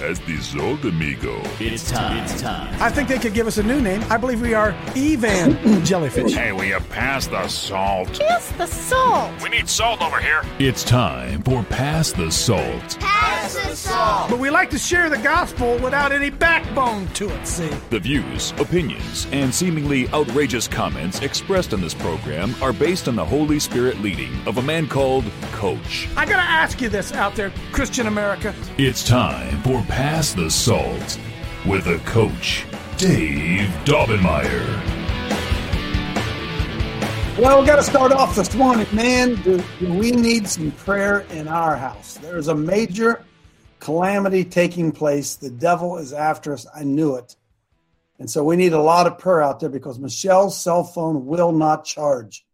Pass the Salt, amigo. It's time. It's time. I think they could give us a new name. I believe we are Evan Jellyfish. Hey, will you pass the salt? Pass the salt. We need salt over here. It's time for Pass the Salt. Pass the salt. But we like to share the gospel without any backbone to it, see? The views, opinions, and seemingly outrageous comments expressed on this program are based on the Holy Spirit leading of a man called Coach. I gotta ask you this out there, Christian America. It's time for Pass the Salt with a coach, Dave Daubenmire. Well, we got to start off this morning, man. Do, do we need some prayer in our house? There's a major calamity taking place. The devil is after us. I knew it. And so we need a lot of prayer out there because Michelle's cell phone will not charge.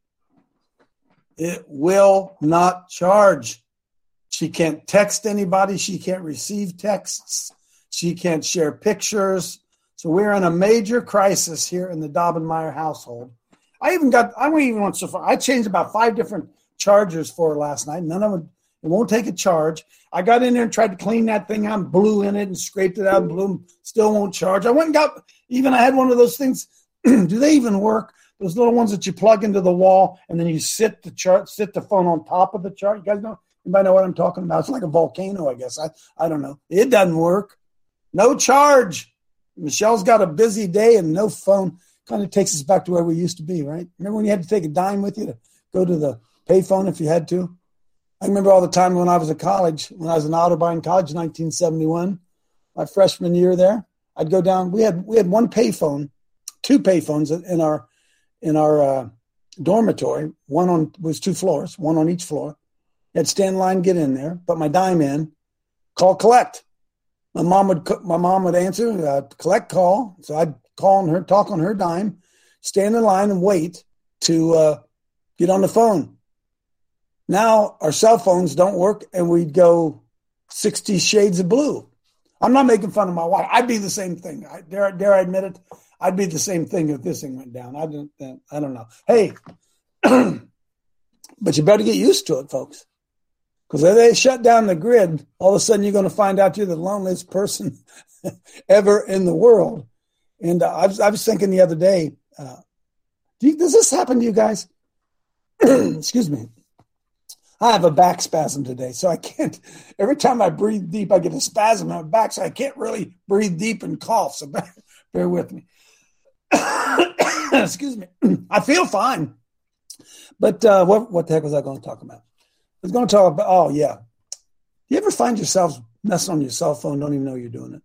It will not charge. She can't text anybody. She can't receive texts. She can't share pictures. So we're in a major crisis here in the Daubenmire household. I even got, I don't even want so far. I changed about five different chargers for her last night. None of them, it won't take a charge. I got in there and tried to clean that thing out, blew in it and scraped it out and blew, still won't charge. I went and got, even I had one of those things. Do they even work? Those little ones that you plug into the wall and then you sit the chart, sit the phone on top of the chart. You guys know, anybody know what I'm talking about? It's like a volcano, I guess. I, I don't know. It doesn't work. No charge. Michelle's got a busy day and no phone. Kind of takes us back to where we used to be, right? Remember when you had to take a dime with you to go to the payphone if you had to? I remember all the time when I was at college, when I was in Otterbein College, 1971, my freshman year there. I'd go down. We had we had one payphone, two payphones in our in our uh, dormitory. One on was two floors, one on each floor. Stand in line, get in there, put my dime in, call collect. My mom would my mom would answer uh, collect call, so I'd call on her, talk on her dime, stand in line and wait to uh, get on the phone. Now our cell phones don't work, and we'd go sixty shades of blue. I'm not making fun of my wife. I'd be the same thing. I, dare, dare I admit it? I'd be the same thing if this thing went down. I don't. I don't know. Hey, but you better get used to it, folks. Because if they shut down the grid, all of a sudden you're going to find out you're the loneliest person ever in the world. And uh, I, was, I was thinking the other day, uh, do you, does this happen to you guys? Excuse me. I have a back spasm today, so I can't. Every time I breathe deep, I get a spasm in my back, so I can't really breathe deep and cough. So bear, bear with me. Excuse me. I feel fine, but uh, what what the heck was I going to talk about? I was going to talk about. Oh yeah, you ever find yourself messing on your cell phone? Don't even know you're doing it.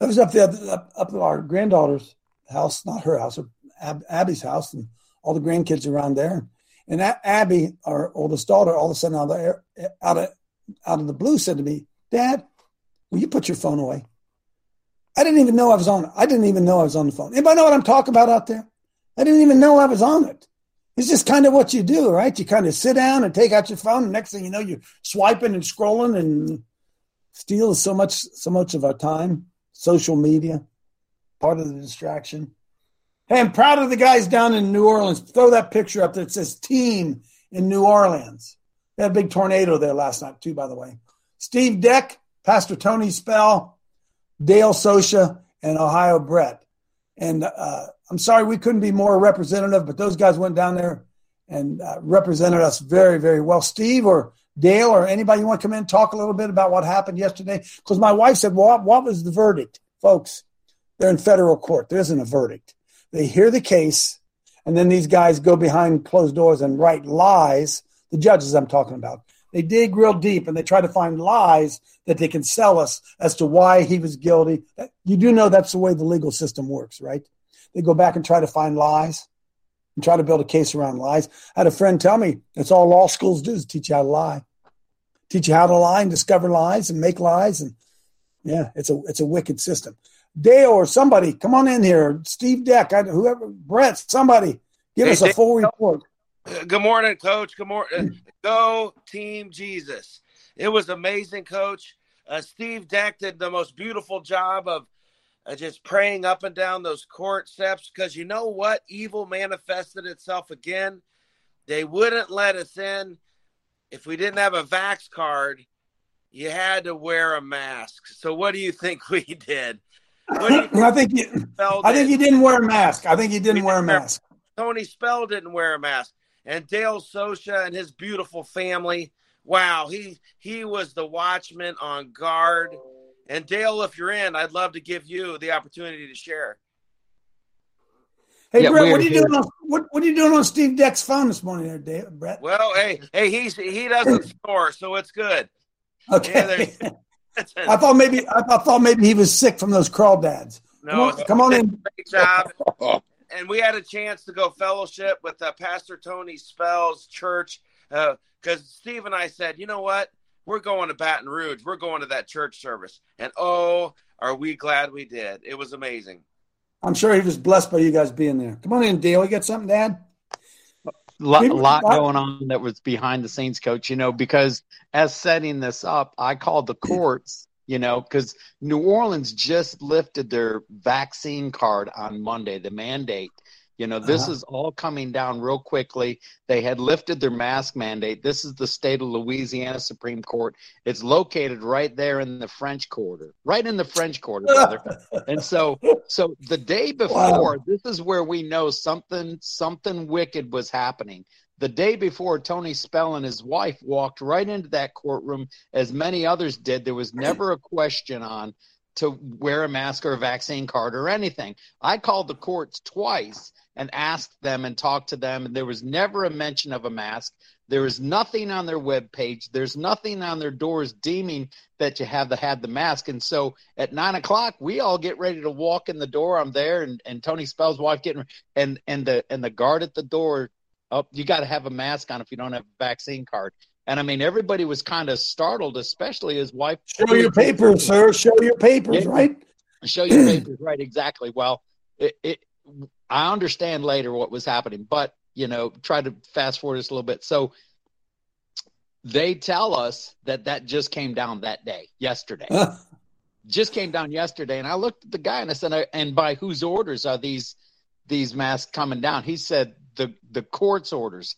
I was up the up, up at our granddaughter's house, not her house, Ab, Abby's house, and all the grandkids around there. And Abby, our oldest daughter, all of a sudden out of, the, out of out of the blue said to me, "Dad, will you put your phone away?" I didn't even know I was on it. I didn't even know I was on the phone. Anybody know what I'm talking about out there? I didn't even know I was on it. It's just kind of what you do, right? You kind of sit down and take out your phone, and next thing you know, you're swiping and scrolling and steals so much so much of our time. Social media, part of the distraction. Hey, I'm proud of the guys down in New Orleans. Throw that picture up. It says team in New Orleans. They had a big tornado there last night, too, by the way. Steve Deck, Pastor Tony Spell, Dale Sosha, and Ohio Brett. And uh, I'm sorry we couldn't be more representative, but those guys went down there and uh, represented us very, very well. Steve or Dale or anybody you want to come in and talk a little bit about what happened yesterday? Because my wife said, well, what, what was the verdict? Folks, they're in federal court. There isn't a verdict. They hear the case, and then these guys go behind closed doors and write lies. The judges I'm talking about. They dig real deep and they try to find lies that they can sell us as to why he was guilty. You do know that's the way the legal system works, right? They go back and try to find lies and try to build a case around lies. I had a friend tell me that's all law schools do is teach you how to lie, teach you how to lie and discover lies and make lies. And yeah, it's a it's a wicked system. Dale or somebody, come on in here. Steve Deck, I, whoever, Brett, somebody, give hey, us a full report. Good morning, Coach. Good morning. Go Team Jesus. It was amazing, Coach. Uh, Steve Deck did the most beautiful job of uh, just praying up and down those court steps because you know what? Evil manifested itself again. They wouldn't let us in if we didn't have a vax card. you had to wear a mask. So what do you think we did? You I think you, I think he didn't wear a mask. I think you didn't We wear a didn't wear- mask. Tony Spell didn't wear a mask, and Dale Sosha and his beautiful family. Wow, he he was the watchman on guard. And Dale, if you're in, I'd love to give you the opportunity to share. Hey, Yeah, Brett, what are you here. doing on what, what are you doing on Steve Deck's phone this morning, there, Dave, Brett? Well, hey, hey, he's he doesn't snore, so it's good. Okay. Yeah, I thought maybe I thought maybe he was sick from those crawdads. no, come on, come on in. great job. and we had a chance to go fellowship with uh, Pastor Tony Spell's church because Steve and I said, you know what? We're going to Baton Rouge. We're going to that church service. And oh, are we glad we did? It was amazing. I'm sure he was blessed by you guys being there. Come on in, Dale. You got something to add? lot, lot lot- going on that was behind the scenes, coach. You know, because as setting this up, I called the courts. You know, because New Orleans just lifted their vaccine card on Monday, the mandate. You know, this Uh-huh. is all coming down real quickly. They had lifted their mask mandate. This is the state of Louisiana Supreme Court. It's located right there in the French Quarter, right in the French Quarter, brother. and so, so the day before, this is where we know something, something wicked was happening. The day before, Tony Spell and his wife walked right into that courtroom, as many others did. There was never a question on to wear a mask or a vaccine card or anything. I called the courts twice and asked them and talked to them, and there was never a mention of a mask. There is nothing on their webpage. There's nothing on their doors deeming that you have to have the mask. And so at nine o'clock, we all get ready to walk in the door. I'm there, and, and Tony Spell's wife getting and and the and the guard at the door. Oh, you got to have a mask on if you don't have a vaccine card. And I mean, everybody was kind of startled, especially his wife. Show your papers, sir. Show your papers, Yeah. right? Show your papers, right? Exactly. Well, it, it, I understand later what was happening, but you know, try to fast forward this a little bit. So they tell us that that just came down that day, yesterday, just came down yesterday. And I looked at the guy and I said, uh, "And by whose orders are these these masks coming down?" He said, "The the court's orders."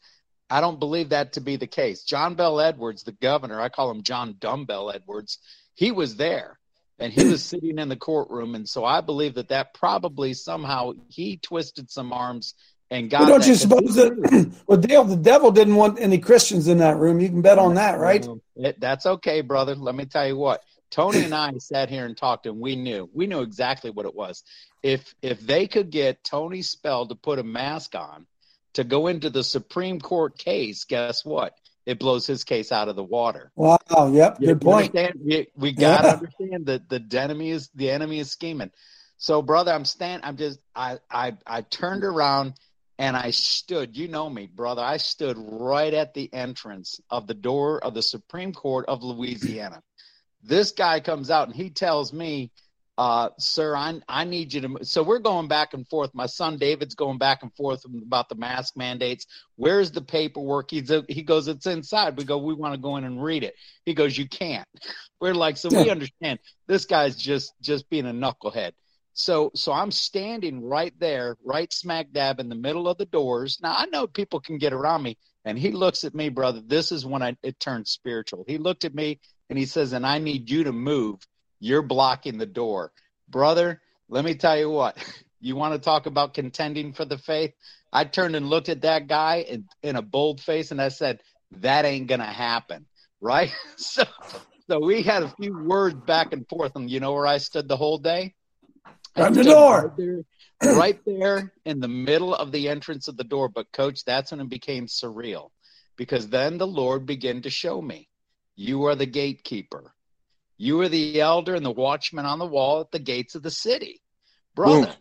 I don't believe that to be the case. John Bell Edwards, the governor, I call him John Dumbbell Edwards, he was there and he was sitting in the courtroom. And so I believe that that probably somehow he twisted some arms and got. Well, don't that- you suppose that? Well, Dale, the devil didn't want any Christians in that room. You can bet on that, right? It- that's okay, brother. Let me tell you what. Tony and I sat here and talked, and we knew we knew exactly what it was. If if they could get Tony Spell to put a mask on to go into the Supreme Court case, guess what? It blows his case out of the water. Wow. Yep. You Good point. We, we got to Yeah. understand that the enemy is the enemy is scheming. So, brother, I'm stand. I'm just. I I I turned around and I stood. You know me, brother. I stood right at the entrance of the door of the Supreme Court of Louisiana. This guy comes out and he tells me, uh, "Sir, I I need you to." So we're going back and forth. My son David's going back and forth about the mask mandates. Where's the paperwork? He's a, he goes, "It's inside." We go, "We want to go in and read it." He goes, "You can't." We're like, so we understand this guy's just just being a knucklehead. So so I'm standing right there, right smack dab in the middle of the doors. Now I know people can get around me, and he looks at me, brother. This is when I it turned spiritual. He looked at me and he says, "And I need you to move. You're blocking the door, brother." Let me tell you what. You want to talk about contending for the faith? I turned and looked at that guy in, in a bold face, and I said, "That ain't gonna happen." Right? So so we had a few words back and forth, and you know where I stood the whole day? I the door. Right there, right there in the middle of the entrance of the door. But, coach, that's when it became surreal because then the Lord began to show me you are the gatekeeper. You are the elder and the watchman on the wall at the gates of the city. Brother,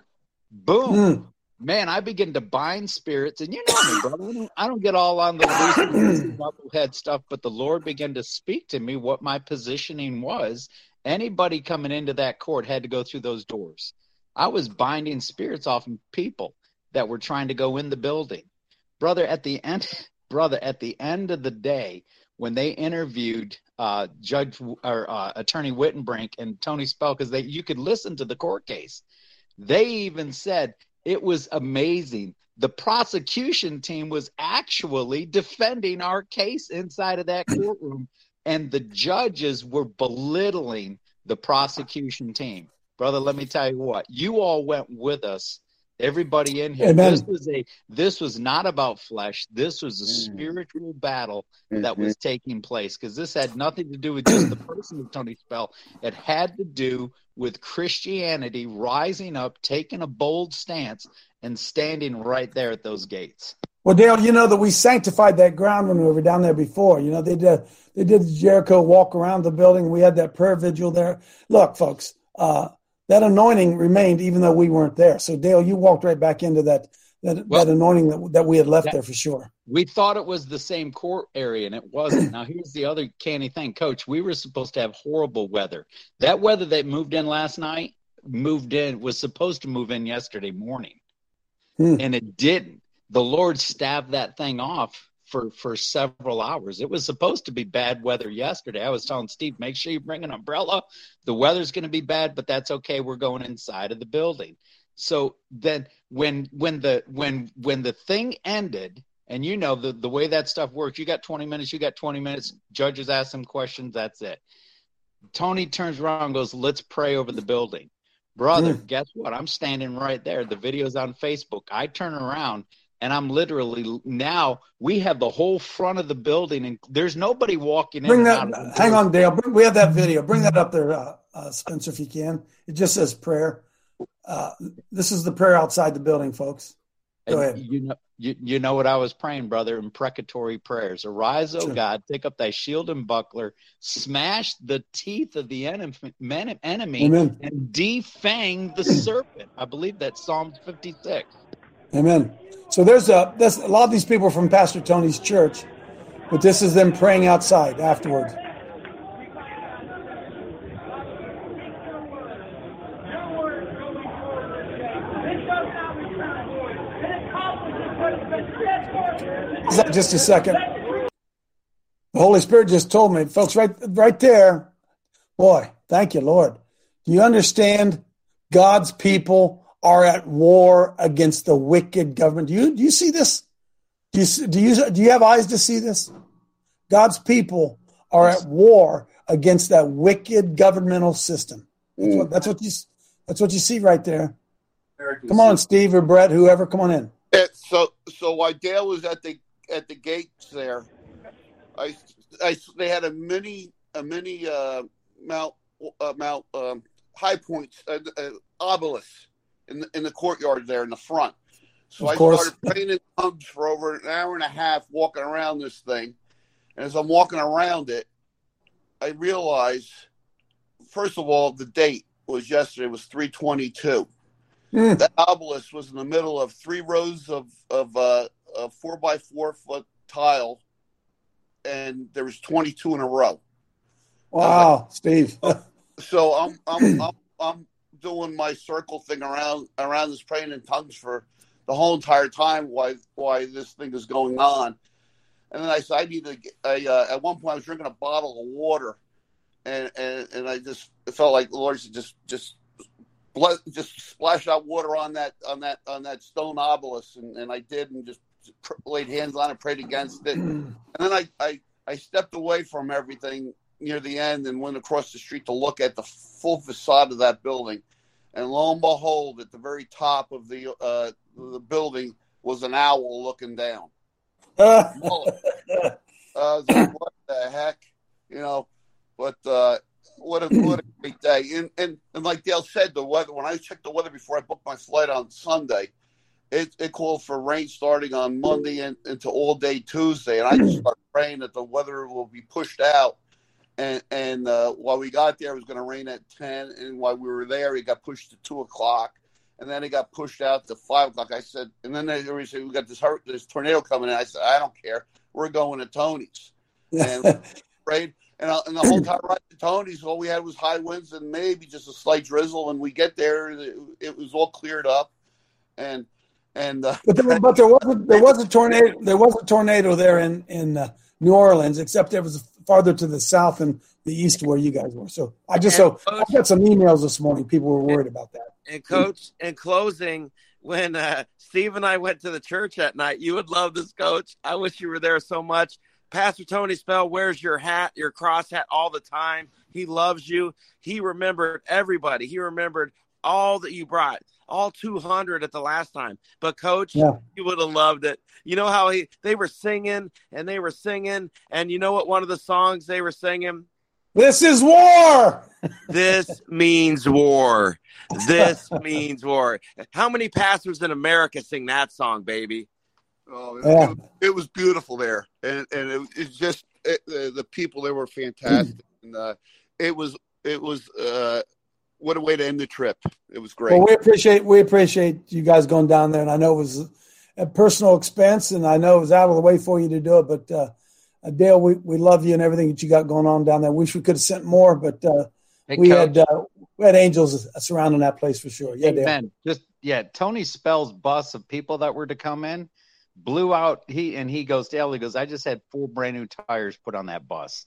boom. Mm. Man, I begin to bind spirits, and you know me, brother. I don't, I don't get all on the loose knucklehead stuff, but the Lord began to speak to me what my positioning was. Anybody coming into that court had to go through those doors. I was binding spirits off of people that were trying to go in the building. Brother, at the end, brother, at the end of the day, when they interviewed uh, Judge or uh, Attorney Wittenbrink and Tony Spell, because they you could listen to the court case, they even said it was amazing. The prosecution team was actually defending our case inside of that courtroom and the judges were belittling the prosecution team. Brother, let me tell you what. You all went with us everybody in here Amen. this was a this was not about flesh this was a Mm. spiritual battle that Mm-hmm. was taking place because this had nothing to do with just the person of tony spell it had to do with christianity rising up taking a bold stance and standing right there at those gates Well, Dale, you know that we sanctified that ground when we were down there before. You know, they did they did the Jericho walk around the building. We had that prayer vigil there. Look, folks, uh, that anointing remained even though we weren't there. So, Dale, you walked right back into that that, Well- that anointing that, that we had left That- there for sure. we thought it was the same court area and it wasn't now here's the other canny thing coach we were supposed to have horrible weather that weather that moved in last night moved in was supposed to move in yesterday morning Hmm. and it didn't the lord stabbed that thing off for for several hours. It was supposed to be bad weather yesterday. I was telling steve make sure you bring an umbrella. The weather's going to be bad but that's okay. We're going inside of the building. So then when when the when when the thing ended and you know the the way that stuff works you got 20 minutes you got 20 minutes judges ask some questions that's it. Tony turns around and goes let's pray over the building. Brother hmm. guess what? I'm standing right there. The video's on facebook. I turn around and i'm literally now we have the whole front of the building and there's nobody walking Bring that. Hang on, Dale. Bring, we have that video. Bring that up there, uh, uh, Spencer, if you can. It just says prayer. Uh, this is the prayer outside the building, folks. Go And ahead. You know, you, you know what I was praying, brother, imprecatory prayers. Arise, O Sure. God, take up thy shield and buckler, smash the teeth of the enemy, enemy Amen. and defang the serpent. I believe that's Psalm 56. Amen. So there's a there's a lot of these people from Pastor Tony's church, but this is them praying outside afterwards. Just a second? The Holy Spirit just told me, folks, right right there. Boy, thank you, Lord. Do you understand? God's people are at war against the wicked government. Do you do you see this? Do you do you do you have eyes to see this? God's people are at war against that wicked governmental system. That's what, that's what you that's what you see right there. Come on, Steve or Brett, whoever, come on in. Yeah, so so while Dale was at the at the gates there, I, I they had a mini a mini uh, Mount uh, Mount um, High Points uh, uh, obelisk in the, in the courtyard there in the front. So Of I course. started painting in for over an hour and a half walking around this thing, and as I'm walking around it, I realized first of all the date was yesterday was three twenty two Mm. that obelisk was in the middle of three rows of of uh, a four by four foot tile, and there was twenty two in a row. Wow, Steve. So I'm I'm I'm, I'm doing my circle thing around around this praying in tongues for the whole entire time why why this thing is going on, and then I said I need to. Get, I, uh, at one point I was drinking a bottle of water, and and, and I just it felt like the Lord said just just ble- just splash out water on that on that on that stone obelisk, and, and I did, and just laid hands on it, prayed against it, and then I, I I stepped away from everything near the end and went across the street to look at the full facade of that building, and lo and behold, at the very top of the uh, the building was an owl looking down. Uh, like, what the heck, you know? But uh, what a what a great day! And, and and like Dale said, the weather. When I checked the weather before I booked my flight on Sunday, it, it called for rain starting on Monday and into all day Tuesday, and I just started praying that the weather will be pushed out. And and uh, while we got there, it was going to rain at ten, and while we were there, it got pushed to two o'clock, and then it got pushed out to five o'clock. I said, and then they said we got this hur- this tornado coming in. I said, I don't care, we're going to Tony's and prayed. And, uh, and the whole time ride to Tony's, all we had was high winds and maybe just a slight drizzle. And we get there, it, it was all cleared up, and and uh, But there, but there was a, there was a tornado there was a tornado there in in uh, New Orleans, except it was farther to the south and the east where you guys were. So I just so I got some emails this morning. People were worried about that. And coach, in closing, when uh, Steve and I went to the church that night, you would love this, coach. I wish you were there so much. Pastor Tony Spell wears your hat, your cross hat all the time. He loves you. He remembered everybody. He remembered all that you brought, all 200 at the last time. But coach, Yeah. you would have loved it. You know how he they were singing and they were singing and you know what one of the songs they were singing? This is war. This means war. This means war. How many pastors in America sing that song, baby? Oh, it, Yeah. it, it was beautiful there, and and it, it's just it, the, the people there were fantastic, and uh, it was it was uh, what a way to end the trip. It was great. Well, we appreciate we appreciate you guys going down there, and I know it was a personal expense, and I know it was out of the way for you to do it. But uh, uh, Dale, we, we love you and everything that you got going on down there. Wish we could have sent more, but uh, Hey, we Coach. had uh, we had angels surrounding that place for sure. Yeah, Dale. Amen. Just yeah, Tony Spell's bus of people that were to come in blew out. He and he goes, Dale, he goes, I just had four brand new tires put on that bus.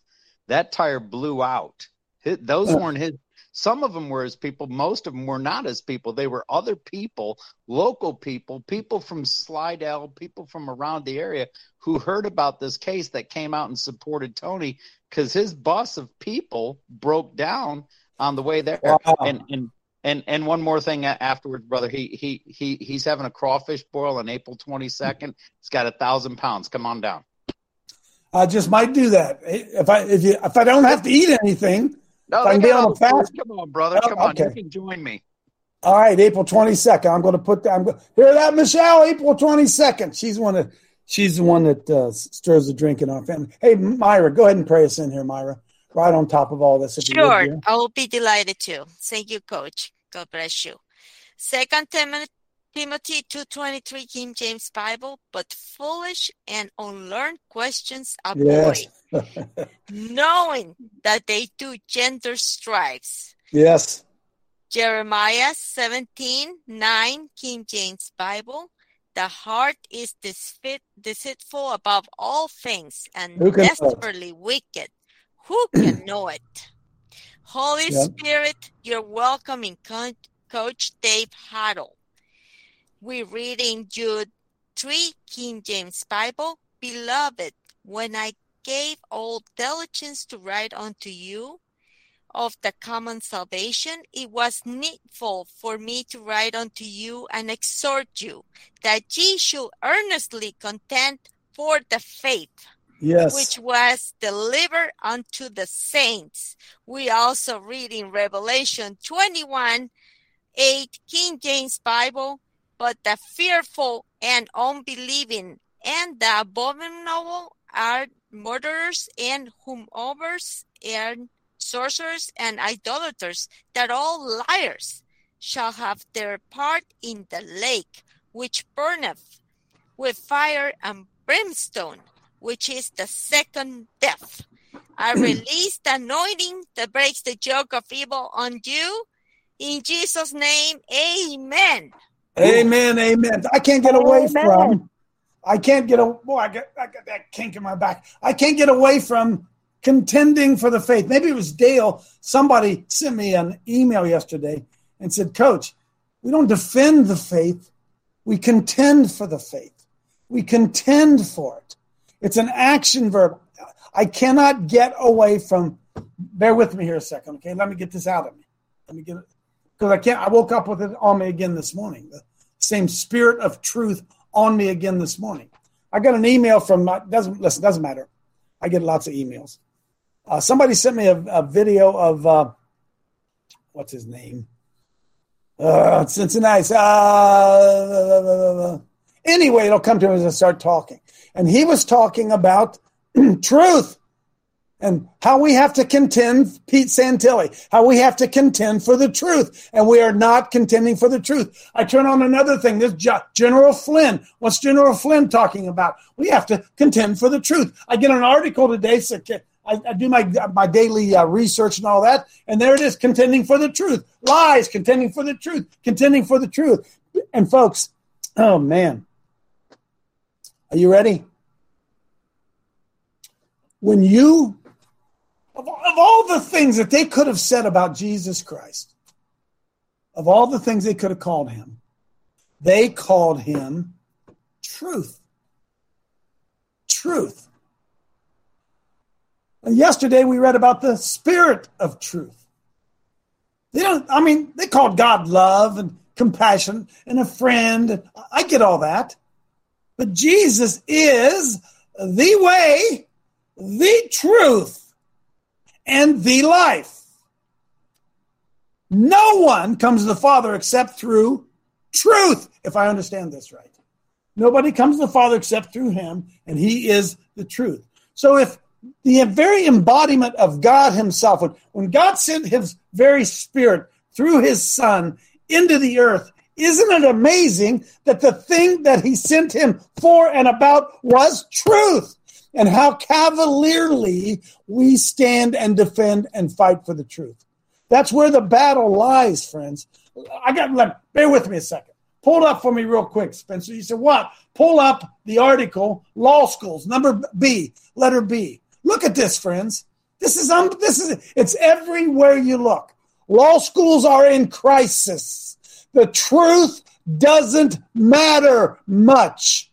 That tire blew out. Hi- Those Uh. weren't his. Some of them were his people. Most of them were not his people. They were other people, local people, people from Slidell, people from around the area who heard about this case that came out and supported Tony because his bus of people broke down on the way there. Wow. And and and and one more thing afterwards, brother. He he he he's having a crawfish boil on April twenty second. It's got a thousand pounds. Come on down. I just might do that if I if you if I don't have to eat anything. No, If I they can be on a the food. fast- Come on, brother. Oh, Come on. You can join me. All right, April twenty second. I'm going to put that. I'm going, hear that, Michelle? April twenty second. She's one of she's the one that uh, stirs the drink in our family. Hey, Myra, go ahead and pray us in here, Myra. Right on top of all this. if you would, Sure. I will be delighted to. Thank you, Coach. God bless you. Second Timothy Timothy 2.23 King James Bible, but foolish and unlearned questions avoid, Yes. knowing that they do gender stripes. yes. Jeremiah 17 9 King James Bible. The heart is disfit, deceitful above all things and desperately wicked. Who can know it? Holy Yeah. Spirit, you're welcome in Co- Coach Dave Huddle. We read in Jude 3 King James Bible. Beloved, when I gave all diligence to write unto you, of the common salvation, it was needful for me to write unto you and exhort you that ye should earnestly contend for the faith Yes. which was delivered unto the saints. We also read in Revelation 21 8 King James Bible, but the fearful and unbelieving and the abominable are murderers and whomeovers and sorcerers and idolaters, that all liars shall have their part in the lake which burneth with fire and brimstone, which is the second death. I release the anointing that breaks the yoke of evil on you. In Jesus' name, amen. Amen. Amen. I can't get away Amen. from. I can't get a boy. I got, I got that kink in my back. I can't get away from contending for the faith. Maybe it was Dale. Somebody sent me an email yesterday and said, "Coach, we don't defend the faith. We contend for the faith. We contend for it. It's an action verb. I cannot get away from. Bear with me here a second, okay? Let me get this out of me. Let me get it because I can't. I woke up with it on me again this morning. The same spirit of truth on me again this morning. I got an email from my doesn't listen doesn't matter. I get lots of emails. Uh, somebody sent me a, a video of uh, what's his name? Uh, Cincinnati. Uh, anyway, it'll come to me as I start talking, and he was talking about truth and how we have to contend, Pete Santilli, how we have to contend for the truth, and we are not contending for the truth. I turn on another thing. This General Flynn. What's General Flynn talking about? We have to contend for the truth. I get an article today. So I, I do my my daily uh, research and all that, and there it is, contending for the truth. Lies, contending for the truth, contending for the truth. And folks, oh man, are you ready? When you of, of all the things that they could have said about Jesus Christ, of all the things they could have called him, they called him truth. Truth. Yesterday we read about the spirit of truth. They don't, I mean, they called God love and compassion and a friend. I get all that. But Jesus is the way, the truth, and the life. No one comes to the Father except through truth, if I understand this right. Nobody comes to the Father except through him, and he is the truth. So if the very embodiment of God himself, when, when God sent his very spirit through his son into the earth, isn't it amazing that the thing that he sent him for and about was truth? And how cavalierly we stand and defend and fight for the truth. That's where the battle lies, friends. I got let bear with me a second. Pull up for me real quick, Spencer. You said what? Pull up the article, law schools, number B, letter B. Look at this, friends. This is um, this is it's everywhere you look. Law schools are in crisis. The truth doesn't matter much.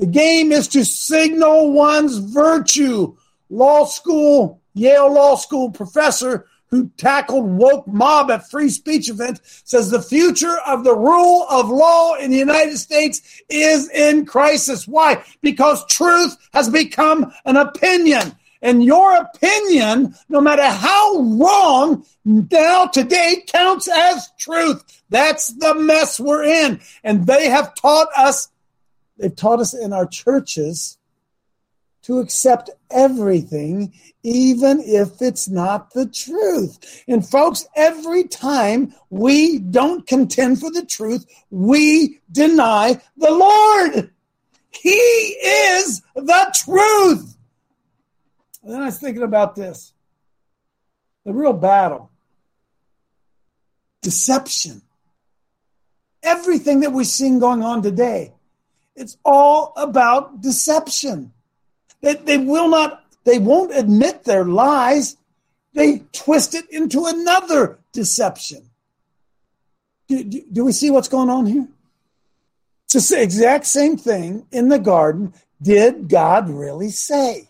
The game is to signal one's virtue. Law school, Yale Law School professor who tackled woke mob at free speech event says the future of the rule of law in the United States is in crisis. Why? Because truth has become an opinion. And your opinion, no matter how wrong, now today counts as truth. That's the mess we're in. And they have taught us, they've taught us in our churches to accept everything, even if it's not the truth. And folks, every time we don't contend for the truth, we deny the Lord. He is the truth. And then I was thinking about this the real battle, deception. Everything that we're seeing going on today, it's all about deception. They, they will not, they won't admit their lies. They twist it into another deception. Do, do, do we see what's going on here? It's the exact same thing in the garden. Did God really say?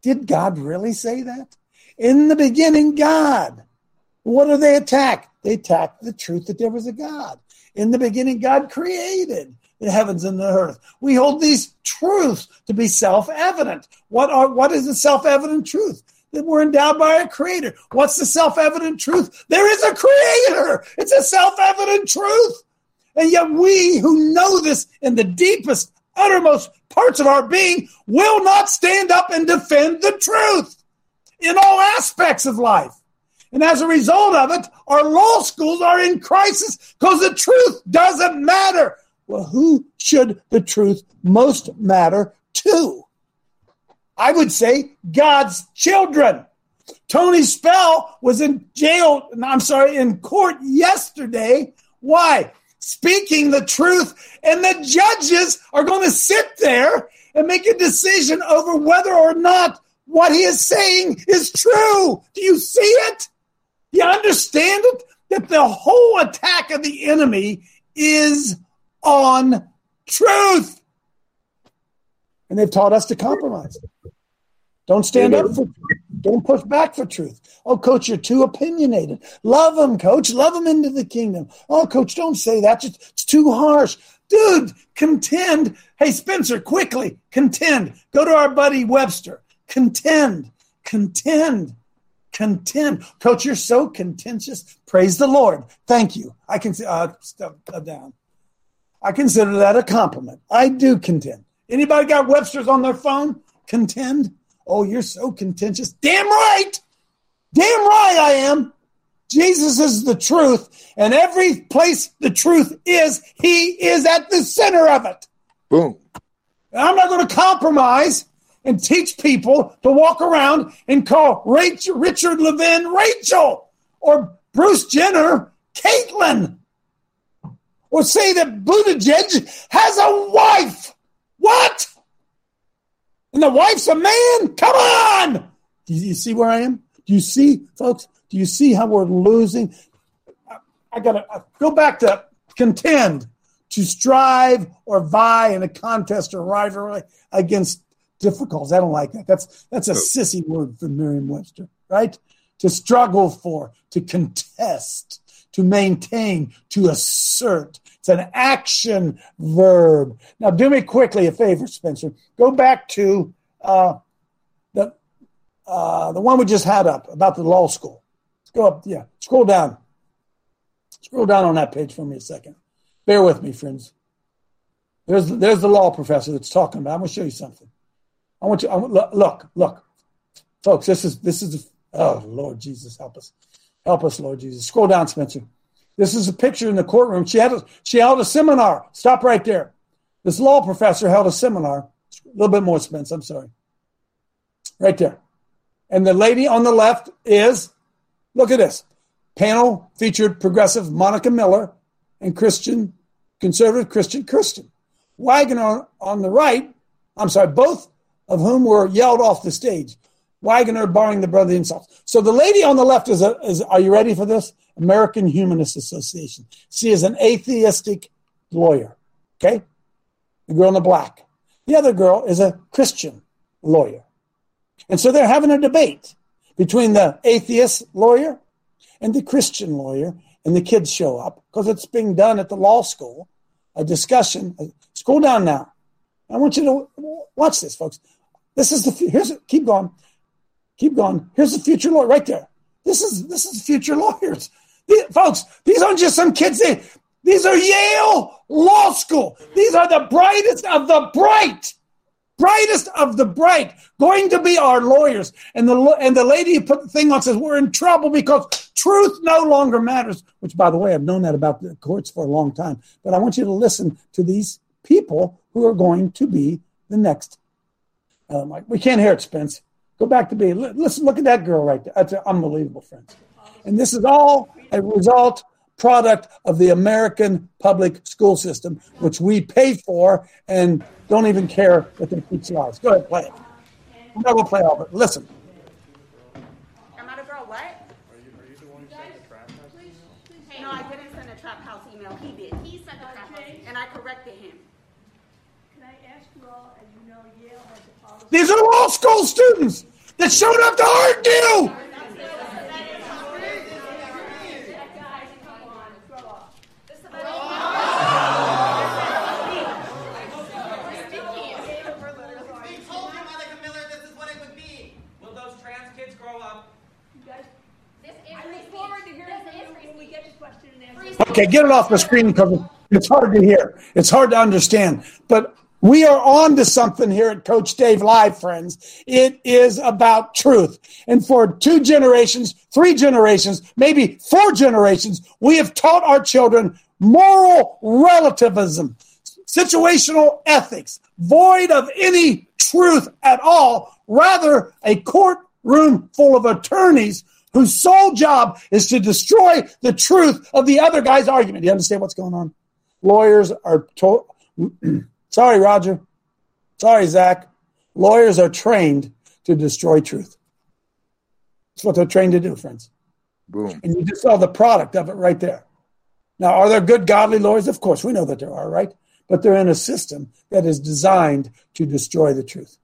Did God really say that? In the beginning, God. What do they attack? They attack the truth that there was a God. In the beginning, God created the heavens and the earth. We hold these truths to be self-evident. What are what is the self-evident truth? That we're endowed by a creator. What's the self-evident truth? There is a creator. It's a self-evident truth. And yet we who know this in the deepest, uttermost parts of our being will not stand up and defend the truth in all aspects of life. And as a result of it, our law schools are in crisis because the truth doesn't matter. Well, who should the truth most matter to? I would say God's children. Tony Spell was in jail, I'm sorry, in court yesterday. Why? Speaking the truth, and the judges are going to sit there and make a decision over whether or not what he is saying is true. Do you see it? You understand it? That the whole attack of the enemy is on truth. And they've taught us to compromise. Don't stand up for don't push back for truth. Oh, coach, you're too opinionated. Love them, coach. Love them into the kingdom. Oh, coach, don't say that. It's too harsh. Dude, contend. Hey, Spencer, quickly, contend. Go to our buddy Webster. Contend. Contend. Contend. Coach, you're so contentious. Praise the Lord. Thank you. I can uh, step down. I consider that a compliment. I do contend. Anybody got Webster's on their phone? Contend? Oh, you're so contentious. Damn right. Damn right I am. Jesus is the truth, and every place the truth is, he is at the center of it. Boom. And I'm not going to compromise and teach people to walk around and call Rachel, Richard Levine Rachel or Bruce Jenner Caitlin or say that Buttigieg has a wife. What? And the wife's a man? Come on! Do you see where I am? Do you see, folks? Do you see how we're losing? I, gotta go back to contend, to strive or vie in a contest or rivalry against difficulties. I don't like that. That's that's a oh. sissy word for Merriam-Webster, right? To struggle for, to contest, to maintain, to assert. It's an action verb. Now, do me quickly a favor, Spencer. Go back to uh, the uh, the one we just had up about the law school. Let's go up. Yeah, scroll down. Scroll down on that page for me a second. Bear with me, friends. There's there's the law professor that's talking about. I'm going to show you something. I want you. I, look, look, look, folks. This is this is. Oh Lord Jesus, help us, help us, Lord Jesus. Scroll down, Spencer. This is a picture in the courtroom. She had a, she held a seminar. Stop right there. This law professor held a seminar. A little bit more, Spence. I'm sorry. Right there. And the lady on the left is, look at this. Panel featured progressive Monica Miller and Christian, conservative Christian Kirsten. Waggoner on the right, I'm sorry, both of whom were yelled off the stage. Waggoner barring the brother insults. So the lady on the left is, a, is are you ready for this? American Humanist Association. She is an atheistic lawyer. Okay? The girl in the black. The other girl is a Christian lawyer. And so they're having a debate between the atheist lawyer and the Christian lawyer, and the kids show up because it's being done at the law school, a discussion. Scroll down now. I want you to watch this, folks. This is the here's keep going, keep going. Here's the future lawyer right there. This is this is future lawyers, these, folks. These aren't just some kids. They, these are Yale Law School. These are the brightest of the bright brightest of the bright, going to be our lawyers. And the and the lady who put the thing on says we're in trouble because truth no longer matters. Which, by the way, I've known that about the courts for a long time. But I want you to listen to these people who are going to be the next. Uh, Mike, we can't hear it, Spence. Go back to be. Listen, look at that girl right there. That's unbelievable, friends. And this is all a result product of the American public school system, which we pay for and don't even care that they teach lies. Go ahead, play it. I'm not going to play all of it. Listen. Am I the girl what? Are you, are you the one who sent the trap house email? No, I didn't send a trap house email. He did. He sent the trap house, and I corrected him. Can I ask you all, as you know, Yale has a policy. These are law school students that showed up to argue. Okay, get it off the screen because it's hard to hear. It's hard to understand. But we are on to something here at Coach Dave Live, friends. It is about truth. And for two generations, three generations, maybe four generations, we have taught our children moral relativism, situational ethics, void of any truth at all, rather a courtroom full of attorneys whose sole job is to destroy the truth of the other guy's argument. Do you understand what's going on? Lawyers are told. Sorry, Roger. Sorry, Zach. Lawyers are trained to destroy truth. That's what they're trained to do, friends. Boom. And you just saw the product of it right there. Now, are there good, godly lawyers? Of course, we know that there are, right? But they're in a system that is designed to destroy the truth.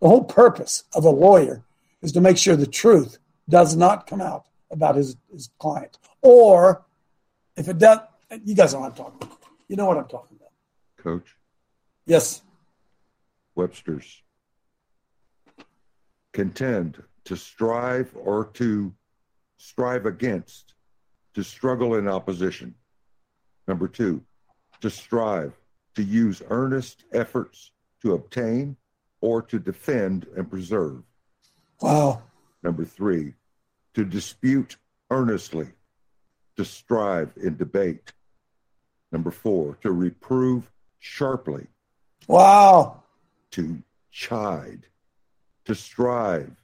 The whole purpose of a lawyer is to make sure the truth does not come out about his, his client. Or if it does, you guys know what I'm talking about. You know what I'm talking about. Coach. Yes. Webster's. Contend, to strive or to strive against, to struggle in opposition. Number two, to strive, to use earnest efforts to obtain or to defend and preserve. Wow. Number three, to dispute earnestly, to strive in debate. Number four, to reprove sharply. Wow. To chide, to strive,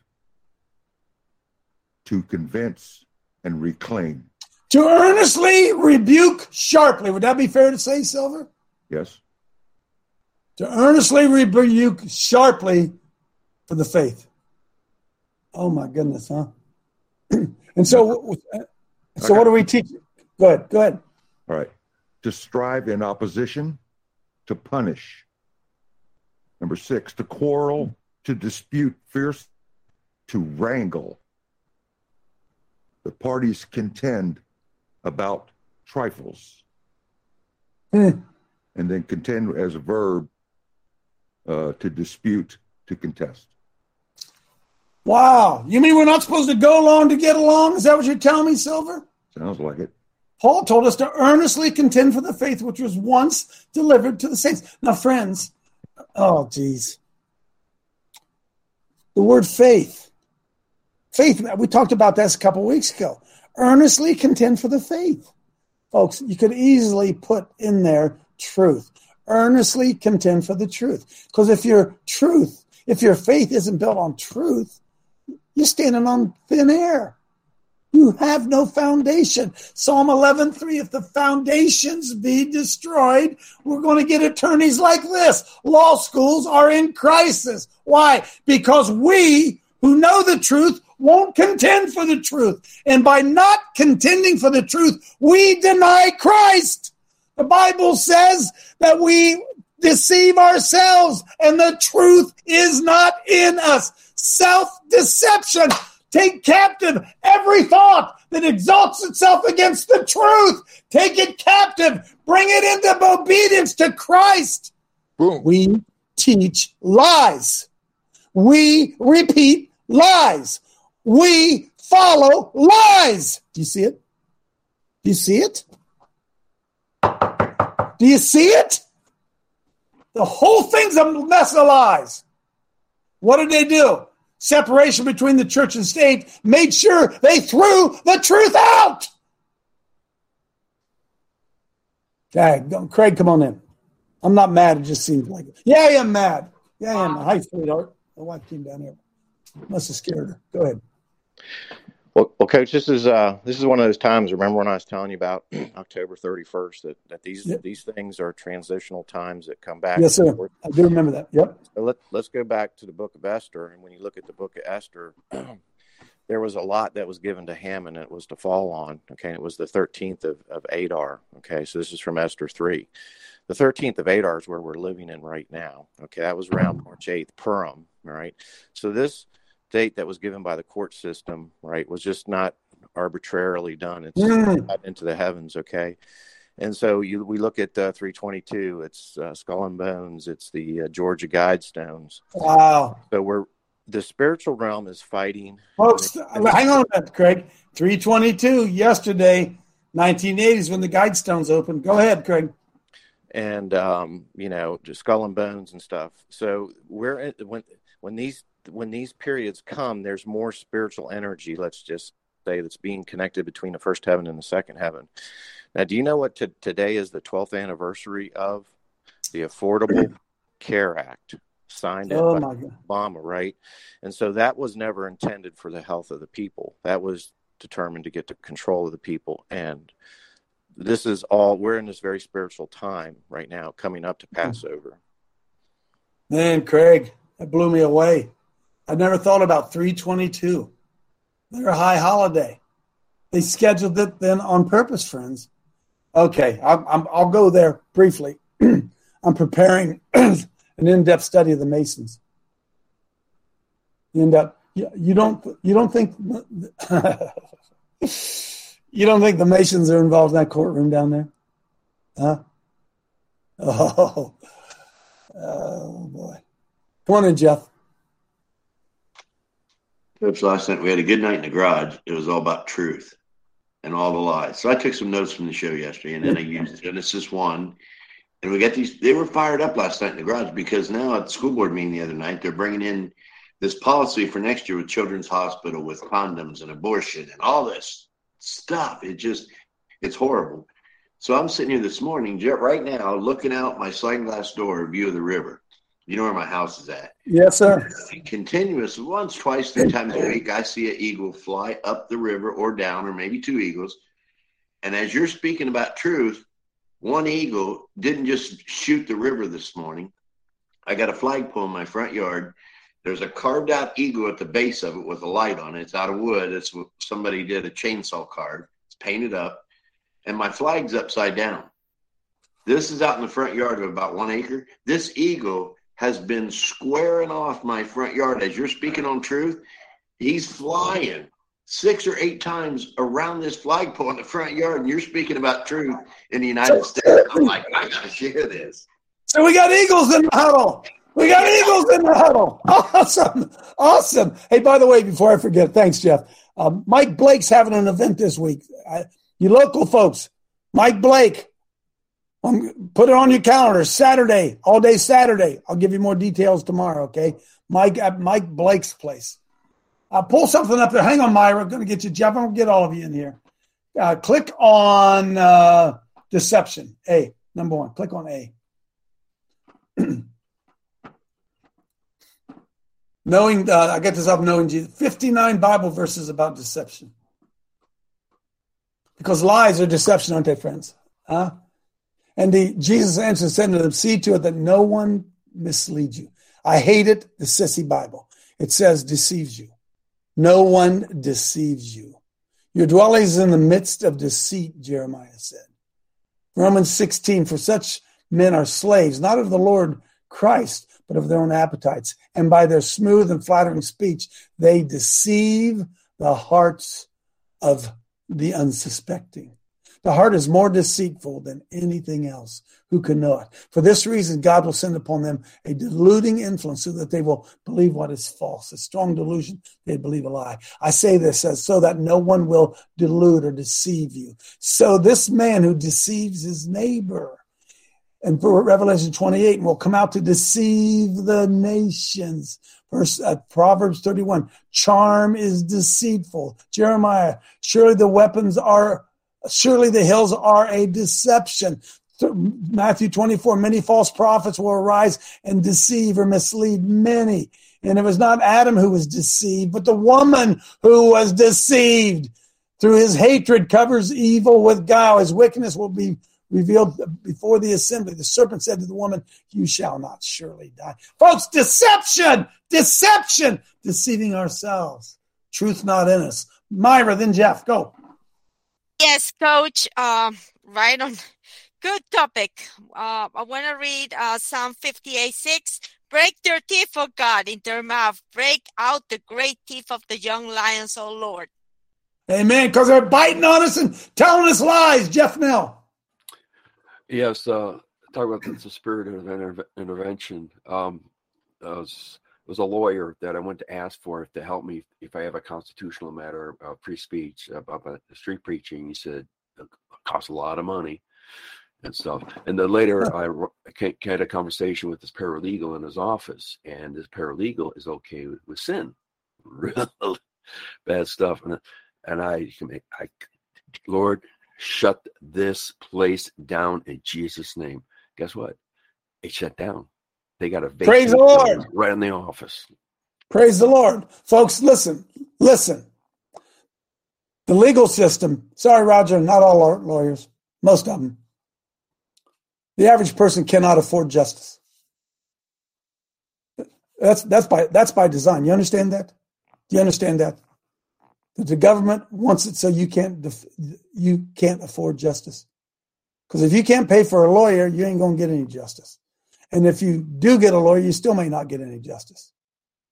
to convince and reclaim. To earnestly rebuke sharply. Would that be fair to say, Silver? Yes. To earnestly rebuke sharply for the faith. Oh my goodness, huh? and so, uh, so what do we teach? Go ahead. Go ahead. All right. To strive in opposition, to punish, Number six, to quarrel, to dispute fierce, to wrangle. The parties contend about trifles. Hmm. And then contend as a verb uh, to dispute, to contest. Wow. You mean we're not supposed to go along to get along? Is that what you're telling me, Silver? Sounds like it. Paul told us to earnestly contend for the faith which was once delivered to the saints. Now, friends, oh, geez. The word faith. Faith, we talked about this a couple weeks ago. Earnestly contend for the faith. Folks, you could easily put in there truth. Earnestly contend for the truth. Because if your truth, if your faith isn't built on truth, you're standing on thin air. You have no foundation. Psalm 11:3 if the foundations be destroyed, we're going to get attorneys like this. Law schools are in crisis. Why? Because we who know the truth won't contend for the truth. And by not contending for the truth, we deny Christ. The Bible says that we deceive ourselves and the truth is not in us. Self deception. Take captive every thought that exalts itself against the truth. Take it captive. Bring it into obedience to Christ. Boom. We teach lies. We repeat lies. We follow lies. Do you see it? Do you see it? Do you see it? The whole thing's a mess of lies. What did they do? Separation between the church and state made sure they threw the truth out. Okay, Craig, come on in. I'm not mad. It just seems like it. Yeah, I am mad. Yeah, I am. Hi, sweetheart. My wife came down here. Must have scared her. Go ahead. Well, well, coach, this is uh, this is one of those times. Remember when I was telling you about October thirty first that, that these Yep. these things are transitional times that come back. Yes, sir. I do remember that. Yep. So let let's go back to the book of Esther, and when you look at the book of Esther, there was a lot that was given to Haman. And it was to fall on. Okay, it was the thirteenth of of Adar. Okay, so this is from Esther three. The thirteenth of Adar is where we're living in right now. Okay, that was around March eighth, Purim. All right, so this date that was given by the court system, right, was just not arbitrarily done. It's Mm. into the heavens, okay. And so you, we look at uh, 322. It's uh, Skull and Bones. It's the uh, Georgia Guidestones. Wow. So we're the spiritual realm is fighting. Folks, hang on a minute, Craig. 322 yesterday, 1980s when the Guidestones opened. Go ahead, Craig. and um, you know, just skull and bones and stuff. So we're when when these when these periods come, there's more spiritual energy. Let's just say that's being connected between the first heaven and the second heaven. Now, do you know what to, today is the 12th anniversary of the Affordable Care Act signed Oh, by. Obama, right? And so that was never intended for the health of the people. That was determined to get to control of the people and this is all we're in this very spiritual time right now coming up to mm-hmm. passover Man, Craig, that blew me away. I never thought about 322. They're a high holiday. They scheduled it then on purpose, friends. Okay, I'm, I'm, I'll go there briefly. I'm preparing an in-depth study of the Masons. You end up, you don't, you don't think, you don't think the Masons are involved in that courtroom down there, huh? Oh, oh boy! In, Jeff. Coach, last night we had a good night in the garage. It was all about truth and all the lies. So I took some notes from the show yesterday, and then I used Genesis one. And we got these. They were fired up last night in the garage because now at the school board meeting the other night, they're bringing in this policy for next year with Children's Hospital with condoms and abortion and all this stuff. It just, it's horrible. So I'm sitting here this morning, right now, looking out my sliding glass door, view of the river. You know where my house is at. Yes, sir. Continuous, once, twice, three times a week, I see an eagle fly up the river or down, or maybe two eagles. And as you're speaking about truth, one eagle didn't just shoot the river this morning. I got a flagpole in my front yard. There's a carved out eagle at the base of it with a light on it. It's out of wood. It's what somebody did a chainsaw carve. It's painted up, and my flag's upside down. This is out in the front yard of about one acre. This eagle has been squaring off my front yard as you're speaking on truth. He's flying six or eight times around this flagpole in the front yard, and you're speaking about truth in the United States. I'm like, I gotta share this. So we got Eagles in the huddle. We got Eagles in the huddle. Awesome. Awesome. Hey, by the way, before I forget, thanks, Jeff. Um, Mike Blake's having an event this week. I, you local folks, Mike Blake, um, put it on your calendar. Saturday, all day Saturday. I'll give you more details tomorrow. Okay, Mike at Mike Blake's place. I'll pull something up there. Hang on, Myra. I'm going to get you, Jeff. I'm going to get all of you in here. Uh, click on uh, deception. A number one. Click on A. knowing, uh, I get this up knowing Jesus. 59 Bible verses about deception. Because lies are deception, aren't they, friends? Huh? And the, Jesus answered, and said to them, See to it that no one misleads you. I hate it, the sissy Bible. It says deceives you. No one deceives you. Your dwelling is in the midst of deceit, Jeremiah said. Romans 16, for such men are slaves, not of the Lord Christ, but of their own appetites. And by their smooth and flattering speech, they deceive the hearts of the unsuspecting. The heart is more deceitful than anything else. Who can know it? For this reason, God will send upon them a deluding influence so that they will believe what is false, a strong delusion, they believe a lie. I say this as so that no one will delude or deceive you. So this man who deceives his neighbor, and for Revelation 28 will come out to deceive the nations. Verse uh, Proverbs 31, charm is deceitful. Jeremiah, surely the weapons are Surely the hills are a deception. Matthew 24, many false prophets will arise and deceive or mislead many. And it was not Adam who was deceived, but the woman who was deceived. Through his hatred covers evil with guile. His wickedness will be revealed before the assembly. The serpent said to the woman, You shall not surely die. Folks, deception, deception, deceiving ourselves. Truth not in us. Myra, then Jeff, go. Yes, coach. Uh, right on. Good topic. Uh, I want to read uh, Psalm 58 6. Break their teeth, O God, in their mouth. Break out the great teeth of the young lions, O Lord. Amen. Because they're biting on us and telling us lies. Jeff Mill. Yes. Uh, talk about the, the spirit of inter- intervention. Um, I was was a lawyer that I went to ask for to help me if I have a constitutional matter of free speech uh, about street preaching. He said it costs a lot of money and stuff. And then later I had a conversation with this paralegal in his office, and this paralegal is okay with, with sin, real bad stuff. And and I, I, Lord, shut this place down in Jesus' name. Guess what? It shut down. They got a praise the Lord right in the office. Praise the Lord, folks. Listen, listen. The legal system. Sorry, Roger. Not all lawyers. Most of them. The average person cannot afford justice. That's that's by that's by design. You understand that? Do you understand that? That the government wants it so you can't def- you can't afford justice. Because if you can't pay for a lawyer, you ain't gonna get any justice. And if you do get a lawyer, you still may not get any justice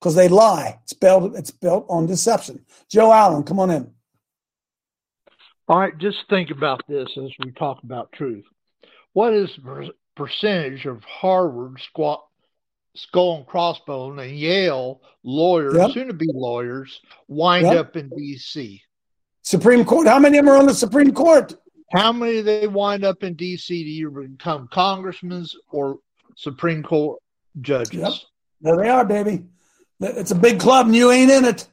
because they lie. It's built, it's built on deception. Joe Allen, come on in. All right, just think about this as we talk about truth. What is the percentage of Harvard squat, skull and crossbone and Yale lawyers, yep. soon to be lawyers, wind yep. up in D.C.? Supreme Court. How many of them are on the Supreme Court? How many they wind up in D.C. to either become congressmen or Supreme Court judges. Yep. There they are, baby. It's a big club and you ain't in it.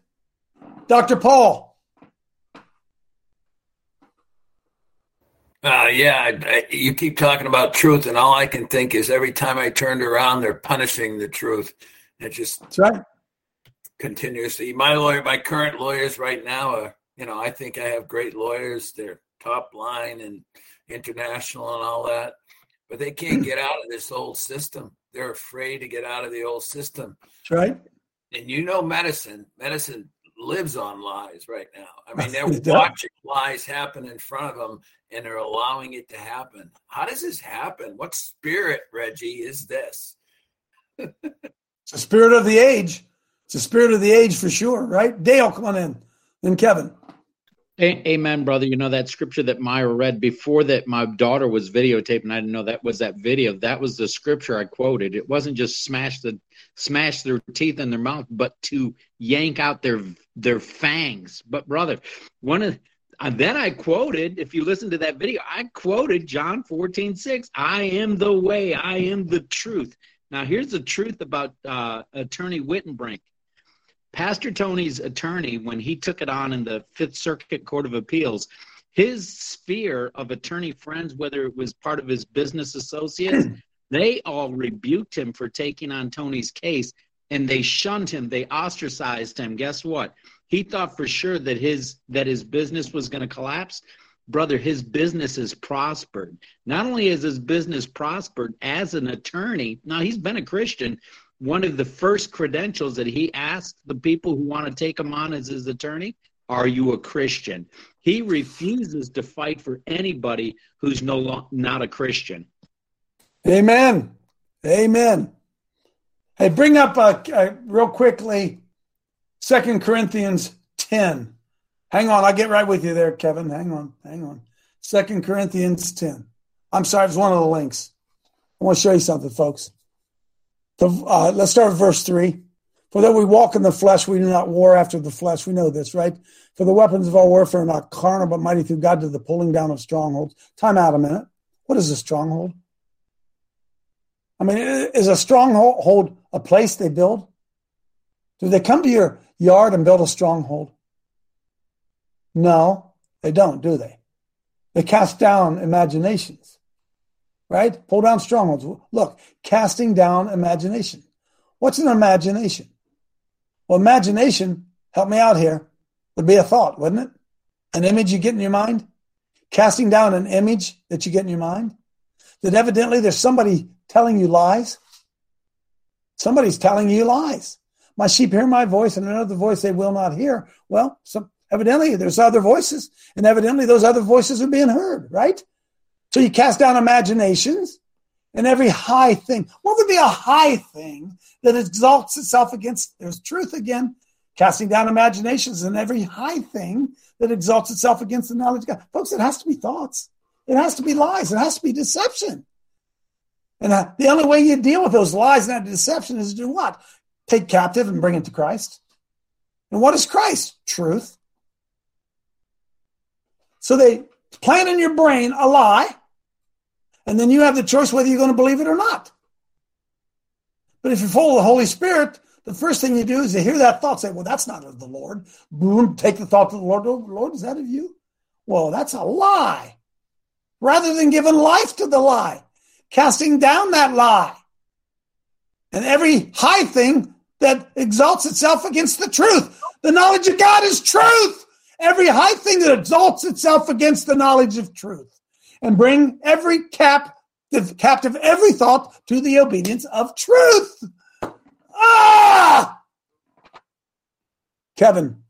Dr. Paul. Uh, yeah, you keep talking about truth, and all I can think is every time I turned around, they're punishing the truth. It just That's right. continuously. My lawyer, my current lawyers right now are, you know, I think I have great lawyers. They're top line and international and all that but they can't get out of this old system. They're afraid to get out of the old system. That's right. And you know, medicine, medicine lives on lies right now. I mean, they're watching lies happen in front of them and they're allowing it to happen. How does this happen? What spirit, Reggie, is this? It's the spirit of the age. It's the spirit of the age for sure, right? Dale, come on in. Then Kevin. Amen, brother. You know that scripture that Myra read before that my daughter was videotaping. I didn't know that was that video. That was the scripture I quoted. It wasn't just smash the smash their teeth in their mouth, but to yank out their their fangs. But brother, one of and then I quoted, if you listen to that video, I quoted John 14, 6. I am the way, I am the truth. Now, here's the truth about uh, Attorney Wittenbrink. Pastor Tony's attorney, when he took it on in the Fifth Circuit Court of Appeals, his sphere of attorney friends, whether it was part of his business associates, they all rebuked him for taking on Tony's case and they shunned him, they ostracized him. Guess what? He thought for sure that his that his business was going to collapse. Brother, his business has prospered. Not only has his business prospered as an attorney, now he's been a Christian. One of the first credentials that he asked the people who want to take him on as his attorney are you a Christian? He refuses to fight for anybody who's no lo- not a Christian. Amen. Amen. Hey, bring up uh, uh, real quickly Second Corinthians 10. Hang on, I'll get right with you there, Kevin. Hang on, hang on. Second Corinthians 10. I'm sorry, it's one of the links. I want to show you something, folks. The, uh, let's start with verse 3. For though we walk in the flesh, we do not war after the flesh. We know this, right? For the weapons of our warfare are not carnal, but mighty through God to the pulling down of strongholds. Time out a minute. What is a stronghold? I mean, is a stronghold a place they build? Do they come to your yard and build a stronghold? No, they don't, do they? They cast down imaginations, right? Pull down strongholds. Look, casting down imagination. What's an imagination? Well, imagination, help me out here, would be a thought, wouldn't it? An image you get in your mind? Casting down an image that you get in your mind? That evidently there's somebody telling you lies. Somebody's telling you lies. My sheep hear my voice, and another voice they will not hear. Well, some, evidently there's other voices, and evidently those other voices are being heard, right? So you cast down imaginations and every high thing. What would be a high thing that exalts itself against? There's truth again, casting down imaginations and every high thing that exalts itself against the knowledge of God. Folks, it has to be thoughts. It has to be lies. It has to be deception. And uh, the only way you deal with those lies and that deception is to do what? Take captive and bring it to Christ. And what is Christ? Truth. So they plant in your brain a lie, and then you have the choice whether you're going to believe it or not. But if you follow the Holy Spirit, the first thing you do is to hear that thought, say, Well, that's not of the Lord. Boom, take the thought to the Lord. Oh, Lord, is that of you? Well, that's a lie. Rather than giving life to the lie, casting down that lie. And every high thing that exalts itself against the truth. The knowledge of God is truth. Every high thing that exalts itself against the knowledge of truth. And bring every cap, the captive every thought to the obedience of truth. Ah! Kevin.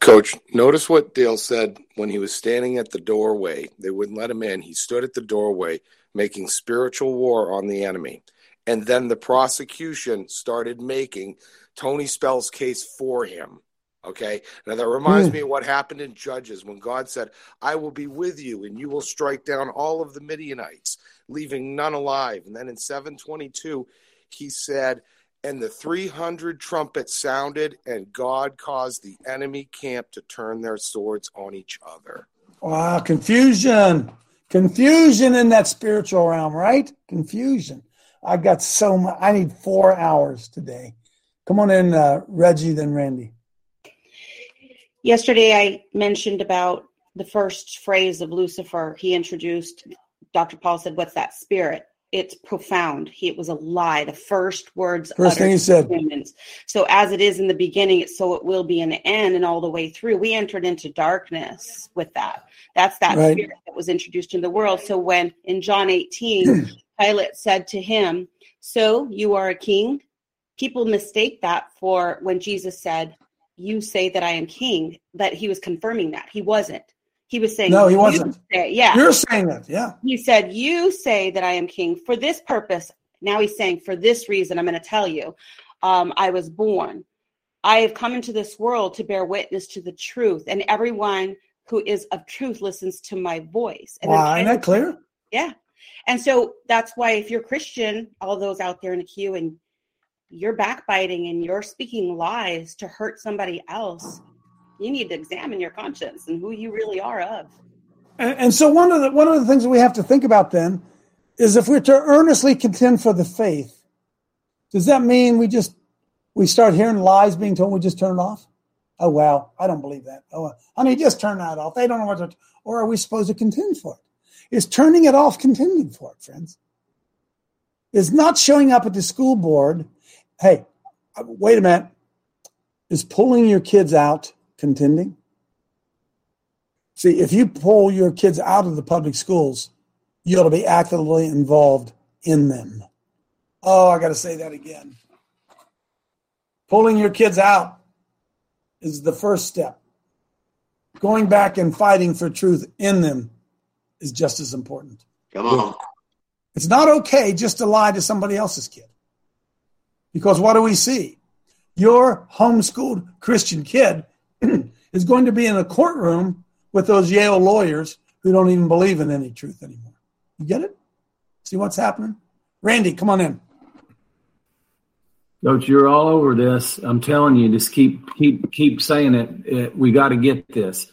Coach, notice what Dale said when he was standing at the doorway. They wouldn't let him in. He stood at the doorway making spiritual war on the enemy. And then the prosecution started making Tony Spell's case for him. Okay. Now that reminds mm. me of what happened in Judges when God said, I will be with you and you will strike down all of the Midianites, leaving none alive. And then in 722, he said, and the 300 trumpets sounded, and God caused the enemy camp to turn their swords on each other. Wow, confusion. Confusion in that spiritual realm, right? Confusion. I've got so much. I need four hours today. Come on in, uh, Reggie, then Randy. Yesterday, I mentioned about the first phrase of Lucifer. He introduced, Dr. Paul said, What's that spirit? it's profound. He, it was a lie. The first words first thing he said. Humans. So as it is in the beginning, so it will be in the end, and all the way through. We entered into darkness with that. That's that right. spirit that was introduced in the world. So when in John 18, Pilate said to him, "So you are a king." People mistake that for when Jesus said, "You say that I am king." That he was confirming that he wasn't. He was saying, No, he wasn't. Say, yeah. You're saying that. Yeah. He said, You say that I am king. For this purpose Now he's saying, for this reason, I'm going to tell you, um, I was born. I have come into this world to bear witness to the truth, and everyone who is of truth listens to my voice. And wow, isn't that clear? Yeah. And so that's why if you're Christian, all those out there in the queue and you're backbiting and you're speaking lies to hurt somebody else, you need to examine your conscience and who you really are of. And, and so one of the one of the things that we have to think about then is if we're to earnestly contend for the faith, does that mean we just we start hearing lies being told we just turn it off? Oh well, I don't believe that. Oh I honey, just turn that off. They don't know what to or are we supposed to contend for it? Is turning it off contending for it, friends? Is not showing up at the school board, hey, uh, wait a minute. Is pulling your kids out contending? See, if you pull your kids out of the public schools, you ought to be actively involved in them. Oh, I got to say that again. Pulling your kids out is the first step. Going back and fighting for truth in them is just as important. Come on. It's not okay just to lie to somebody else's kid. Because what do we see? Your homeschooled Christian kid is going to be in a courtroom with those Yale lawyers who don't even believe in any truth anymore. You get it? See what's happening? Randy, come on in. Coach, you're all over this. I'm telling you, just keep keep keep saying it. it we got to get this,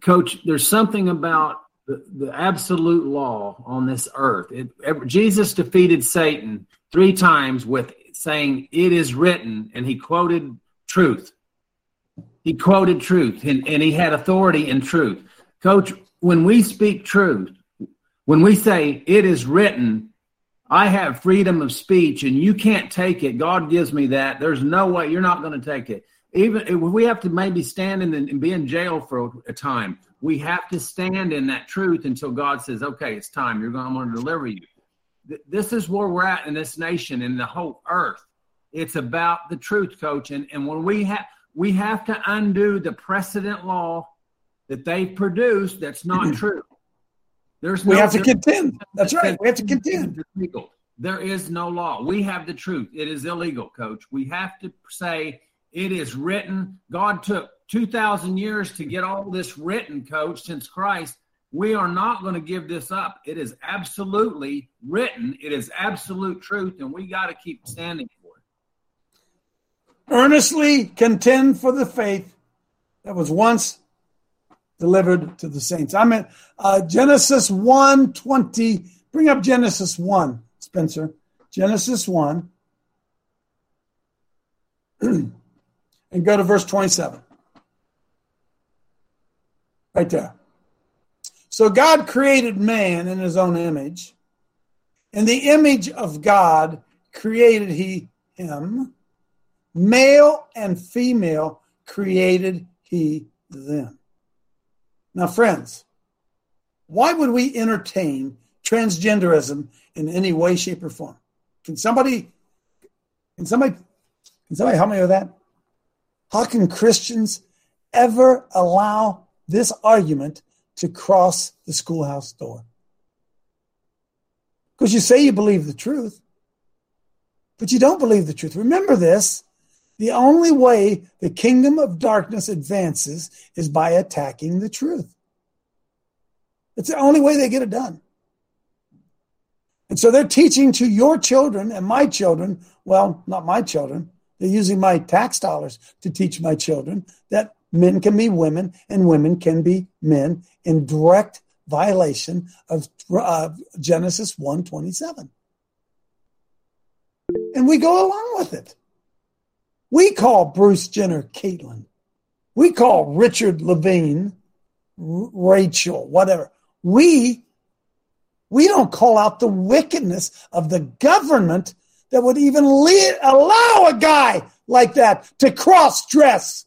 Coach. There's something about the, the absolute law on this earth. It, Jesus defeated Satan three times with saying, "It is written," and he quoted truth. He quoted truth, and, and he had authority in truth. Coach, when we speak truth, when we say it is written, I have freedom of speech and you can't take it. God gives me that. There's no way you're not going to take it. Even if we have to maybe stand in and be in jail for a time, we have to stand in that truth until God says, okay, it's time. You're going, I'm going to deliver you. This is where we're at in this nation and the whole earth. It's about the truth, coach. And, and when we have, we have to undo the precedent law that they produced that's not mm-hmm. true. There's we have to contend. That's right. We have to contend. Illegal. There is no law. We have the truth. It is illegal, coach. We have to say it is written. God took 2,000 years to get all this written, coach, since Christ. We are not going to give this up. It is absolutely written. It is absolute truth, and we got to keep standing for it. Earnestly contend for the faith that was once delivered to the saints. I'm uh, Genesis 1 20. Bring up Genesis 1, Spencer. Genesis 1. and go to verse 27. Right there. So God created man in his own image. In the image of God created he him. Male and female created he them. Now, friends, why would we entertain transgenderism in any way, shape, or form? Can somebody, can somebody, can somebody help me with that? How can Christians ever allow this argument to cross the schoolhouse door? Because you say you believe the truth, but you don't believe the truth. Remember this the only way the kingdom of darkness advances is by attacking the truth. It's the only way they get it done. And so they're teaching to your children and my children, well, not my children, they're using my tax dollars to teach my children that men can be women and women can be men in direct violation of uh, Genesis 1:27. And we go along with it. We call Bruce Jenner Caitlyn. We call Richard Levine Rachel, whatever. We we don't call out the wickedness of the government that would even le- allow a guy like that to cross dress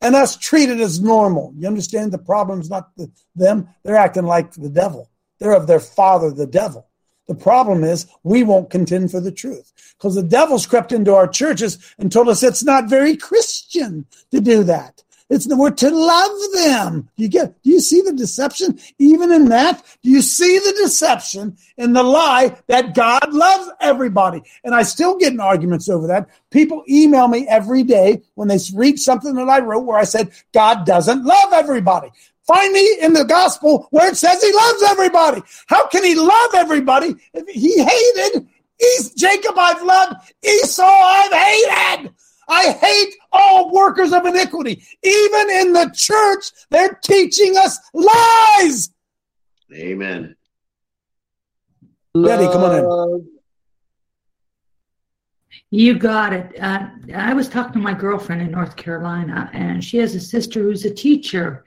and us treat it as normal. You understand the problem's not the, them. They're acting like the devil. They're of their father, the devil. The problem is we won't contend for the truth because the devil's crept into our churches and told us it's not very Christian to do that. It's we're to love them. You get? Do you see the deception even in that? Do you see the deception in the lie that God loves everybody? And I still get in arguments over that. People email me every day when they read something that I wrote where I said God doesn't love everybody. Find me in the gospel where it says he loves everybody. How can he love everybody if he hated Jacob I've loved, Esau I've hated. I hate all workers of iniquity. Even in the church, they're teaching us lies. Amen. Betty, come on in. You got it. Uh, I was talking to my girlfriend in North Carolina, and she has a sister who's a teacher.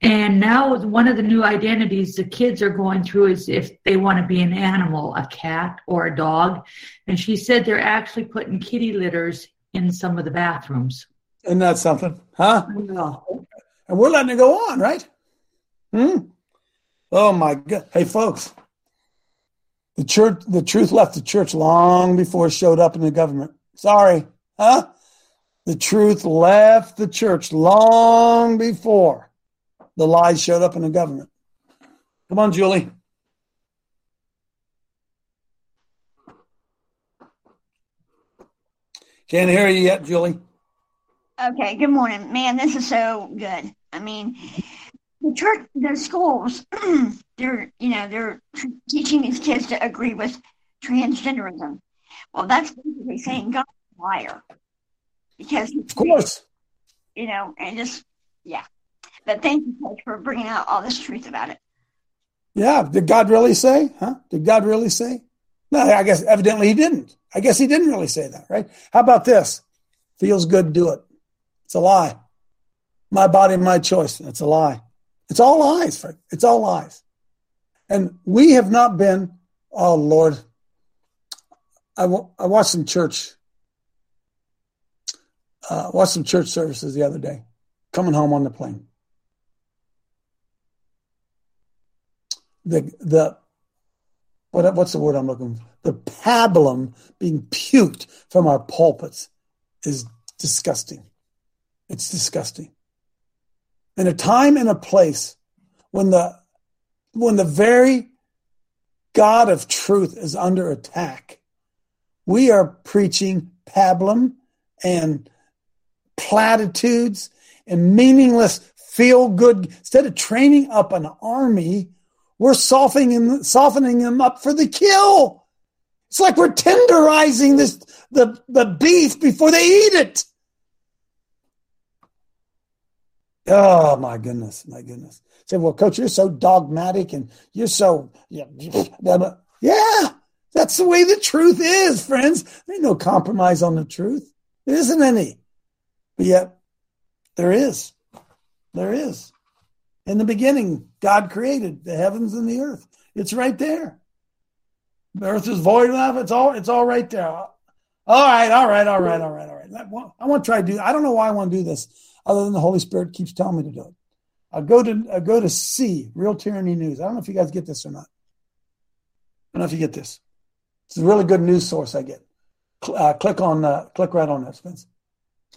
And now, one of the new identities the kids are going through is if they want to be an animal, a cat or a dog. And she said they're actually putting kitty litters in some of the bathrooms. Isn't that something? Huh? No. And we're letting it go on, right? Hmm. Oh my God. Hey folks. The church the truth left the church long before it showed up in the government. Sorry. Huh? The truth left the church long before the lies showed up in the government. Come on, Julie. Can't hear you yet, Julie. Okay, good morning. Man, this is so good. I mean, the church, the schools, they're, you know, they're teaching these kids to agree with transgenderism. Well, that's basically saying God's a liar. Because, of course, you know, and just, yeah. But thank you, Coach, for bringing out all this truth about it. Yeah. Did God really say? Huh? Did God really say? No, I guess evidently he didn't. I guess he didn't really say that, right? How about this? Feels good, do it. It's a lie. My body, my choice. It's a lie. It's all lies, Frank. It's all lies. And we have not been, oh Lord. I, w- I watched some church, uh, watched some church services the other day, coming home on the plane. The, the, what, what's the word I'm looking for? The pablum being puked from our pulpits is disgusting. It's disgusting. In a time and a place when the when the very God of truth is under attack, we are preaching pablum and platitudes and meaningless feel good. Instead of training up an army, we're softening, softening them up for the kill. It's like we're tenderizing this the, the beef before they eat it. Oh my goodness, my goodness. Say, well, coach, you're so dogmatic and you're so yeah, yeah, that's the way the truth is, friends. There's no compromise on the truth. There isn't any. But yet there is. There is. In the beginning, God created the heavens and the earth. It's right there. The earth is void of it's all it's all right there. All right, all right, all right, all right, all right. I want to try to do. I don't know why I want to do this, other than the Holy Spirit keeps telling me to do it. I go to I go to C Real Tyranny News. I don't know if you guys get this or not. I don't know if you get this. It's a really good news source I get. Uh, click on uh, click right on that, Spence.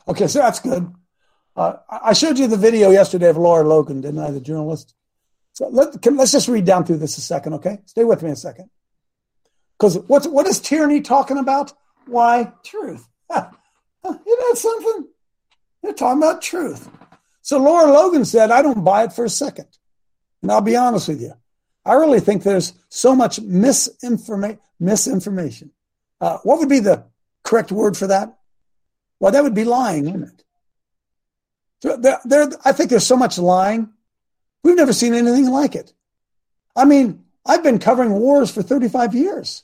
Okay, so that's good. Uh, I showed you the video yesterday of Lara Logan, didn't I, the journalist? So let, can, let's just read down through this a second, okay? Stay with me a second. Because what's what is tyranny talking about? Why truth? Isn't that something? They're talking about truth. So Lara Logan said, "I don't buy it for a second. And I'll be honest with you, I really think there's so much misinformation. Misinformation. Uh, what would be the correct word for that? Well, that would be lying, wouldn't it? There, there, I think there's so much lying. We've never seen anything like it. I mean, I've been covering wars for 35 years,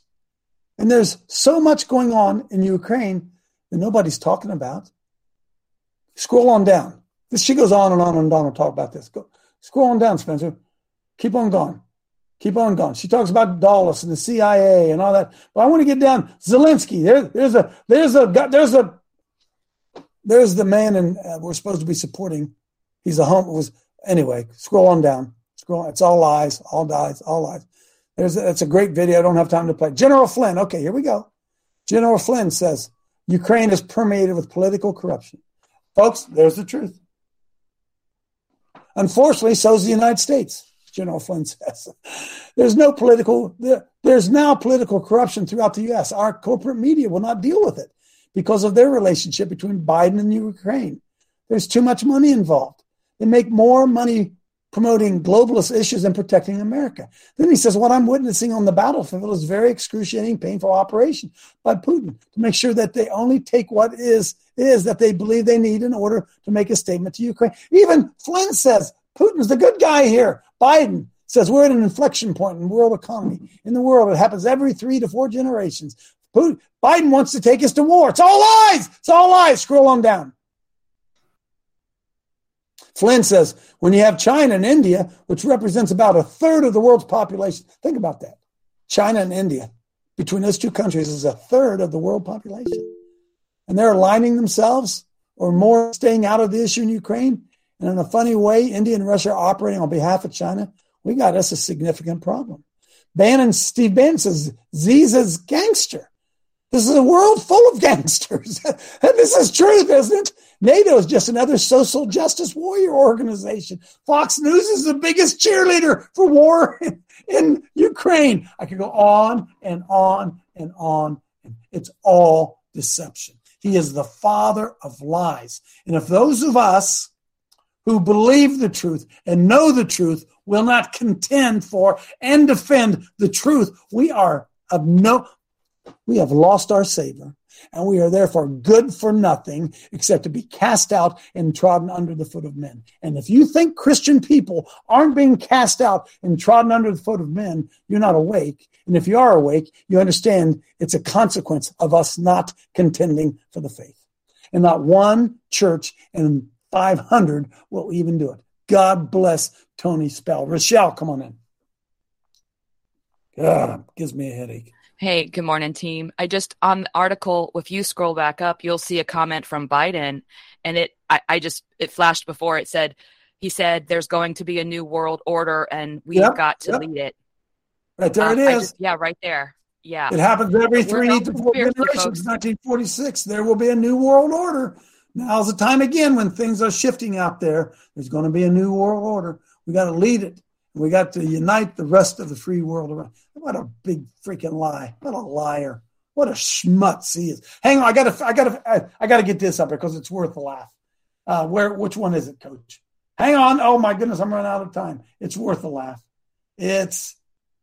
and there's so much going on in Ukraine that nobody's talking about. Scroll on down. This, She goes on and on and on and talk about this. Go, scroll on down, Spencer. Keep on going. Keep on going. She talks about Dulles and the CIA and all that. But I want to get down Zelensky. There, there's a there's a there's a there's the man and uh, we're supposed to be supporting. He's a home was anyway. Scroll on down. Scroll. It's all lies. All lies. All lies. There's a, it's a great video. I don't have time to play. General Flynn. Okay, here we go. General Flynn says Ukraine is permeated with political corruption. Folks, there's the truth. Unfortunately, so is the United States. General Flynn says. There's no political, there's now political corruption throughout the U.S. Our corporate media will not deal with it because of their relationship between Biden and Ukraine. There's too much money involved. They make more money promoting globalist issues and protecting America. Then he says, What I'm witnessing on the battlefield is very excruciating, painful operation by Putin to make sure that they only take what is is that they believe they need in order to make a statement to Ukraine. Even Flynn says Putin's the good guy here. Biden says we're at an inflection point in world economy. In the world, it happens every three to four generations. Putin, Biden wants to take us to war. It's all lies. It's all lies. Scroll on down. Flynn says when you have China and India, which represents about a third of the world's population, think about that. China and India, between those two countries, is a third of the world population. And they're aligning themselves or more staying out of the issue in Ukraine. And in a funny way, India and Russia are operating on behalf of China. We got us a significant problem. Bannon, Steve Bannon says, Ziza's gangster. This is a world full of gangsters. and this is truth, isn't it? NATO is just another social justice warrior organization. Fox News is the biggest cheerleader for war in, in Ukraine. I could go on and on and on. It's all deception. He is the father of lies. And if those of us who believe the truth and know the truth will not contend for and defend the truth, we are of no, we have lost our Savior and we are therefore good for nothing except to be cast out and trodden under the foot of men. And if you think Christian people aren't being cast out and trodden under the foot of men, you're not awake. And if you are awake, you understand it's a consequence of us not contending for the faith. And not one church in 500 will even do it. God bless Tony Spell. Rochelle, come on in. God, gives me a headache. Hey, good morning, team. I just on the article, if you scroll back up, you'll see a comment from Biden, and it I, I just it flashed before. It said he said there's going to be a new world order, and we've yep, got to yep. lead it. Right there um, it is. Just, yeah, right there. Yeah, it happens every three to four generations. 1946, there will be a new world order. Now's the time again when things are shifting out there. There's going to be a new world order. We got to lead it. We got to unite the rest of the free world around. What a big freaking lie! What a liar! What a schmutz he is. Hang on, I gotta, I gotta, I gotta get this up because it's worth a laugh. Uh, where, which one is it, Coach? Hang on. Oh my goodness, I'm running out of time. It's worth a laugh. It's,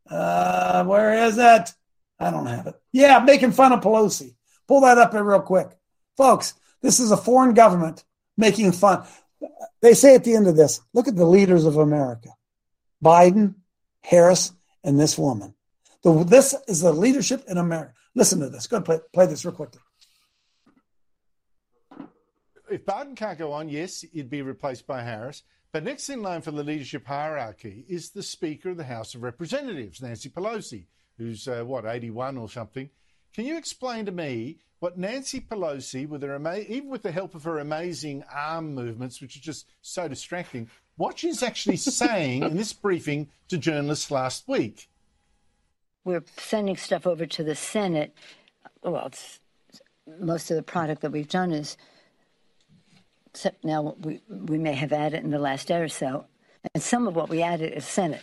uh, where is it? I don't have it. Yeah, making fun of Pelosi. Pull that up here real quick, folks. This is a foreign government making fun. They say at the end of this, look at the leaders of America. Biden, Harris, and this woman. The, this is the leadership in America. Listen to this. Go play, play this real quickly. If Biden can't go on, yes, he'd be replaced by Harris. But next in line for the leadership hierarchy is the Speaker of the House of Representatives, Nancy Pelosi, who's, uh, what, 81 or something. Can you explain to me what Nancy Pelosi, with her ama- even with the help of her amazing arm movements, which are just so distracting, what she's actually saying in this briefing to journalists last week. We're sending stuff over to the Senate. Well, most of the product that we've done is except now we, we may have added in the last day or so. And some of what we added is Senate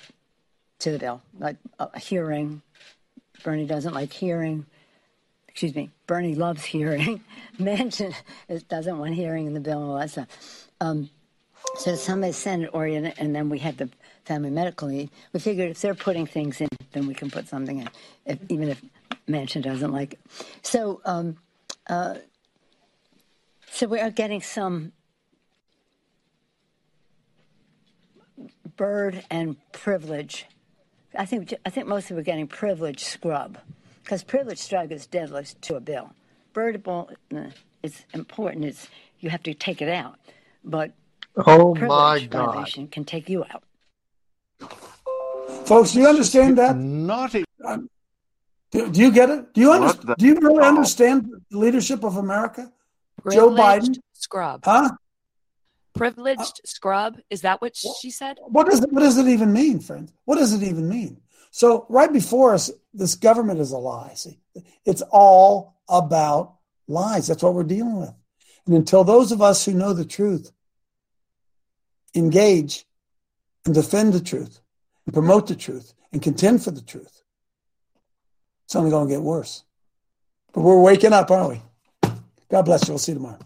to the bill, like a hearing. Bernie doesn't like hearing. Excuse me, Bernie loves hearing. Manchin doesn't want hearing in the bill and all that stuff. Um, so some is Senate oriented, and then we have the family medical leave. We figured if they're putting things in, then we can put something in, if, even if Manchin doesn't like it. So, um, uh, so we are getting some Byrd and privilege. I think I think mostly we're getting privilege scrub, because privilege scrub is deadly to a bill. Byrd is important. It's you have to take it out, but Oh my God! Can take you out. Folks, do you understand that? Not. A- um, do, do, you get it? Do you understand? Do you really understand the leadership of America? Privileged Joe Biden, scrub, huh? Privileged uh, scrub. Is that what she said? What does it, what does it even mean, friends? What does it even mean? So right before us, this government is a lie. See, it's all about lies. That's what we're dealing with. And until those of us who know the truth engage and defend the truth and promote the truth and contend for the truth, it's only going to get worse. But we're waking up, aren't we? God bless you. We'll see you tomorrow.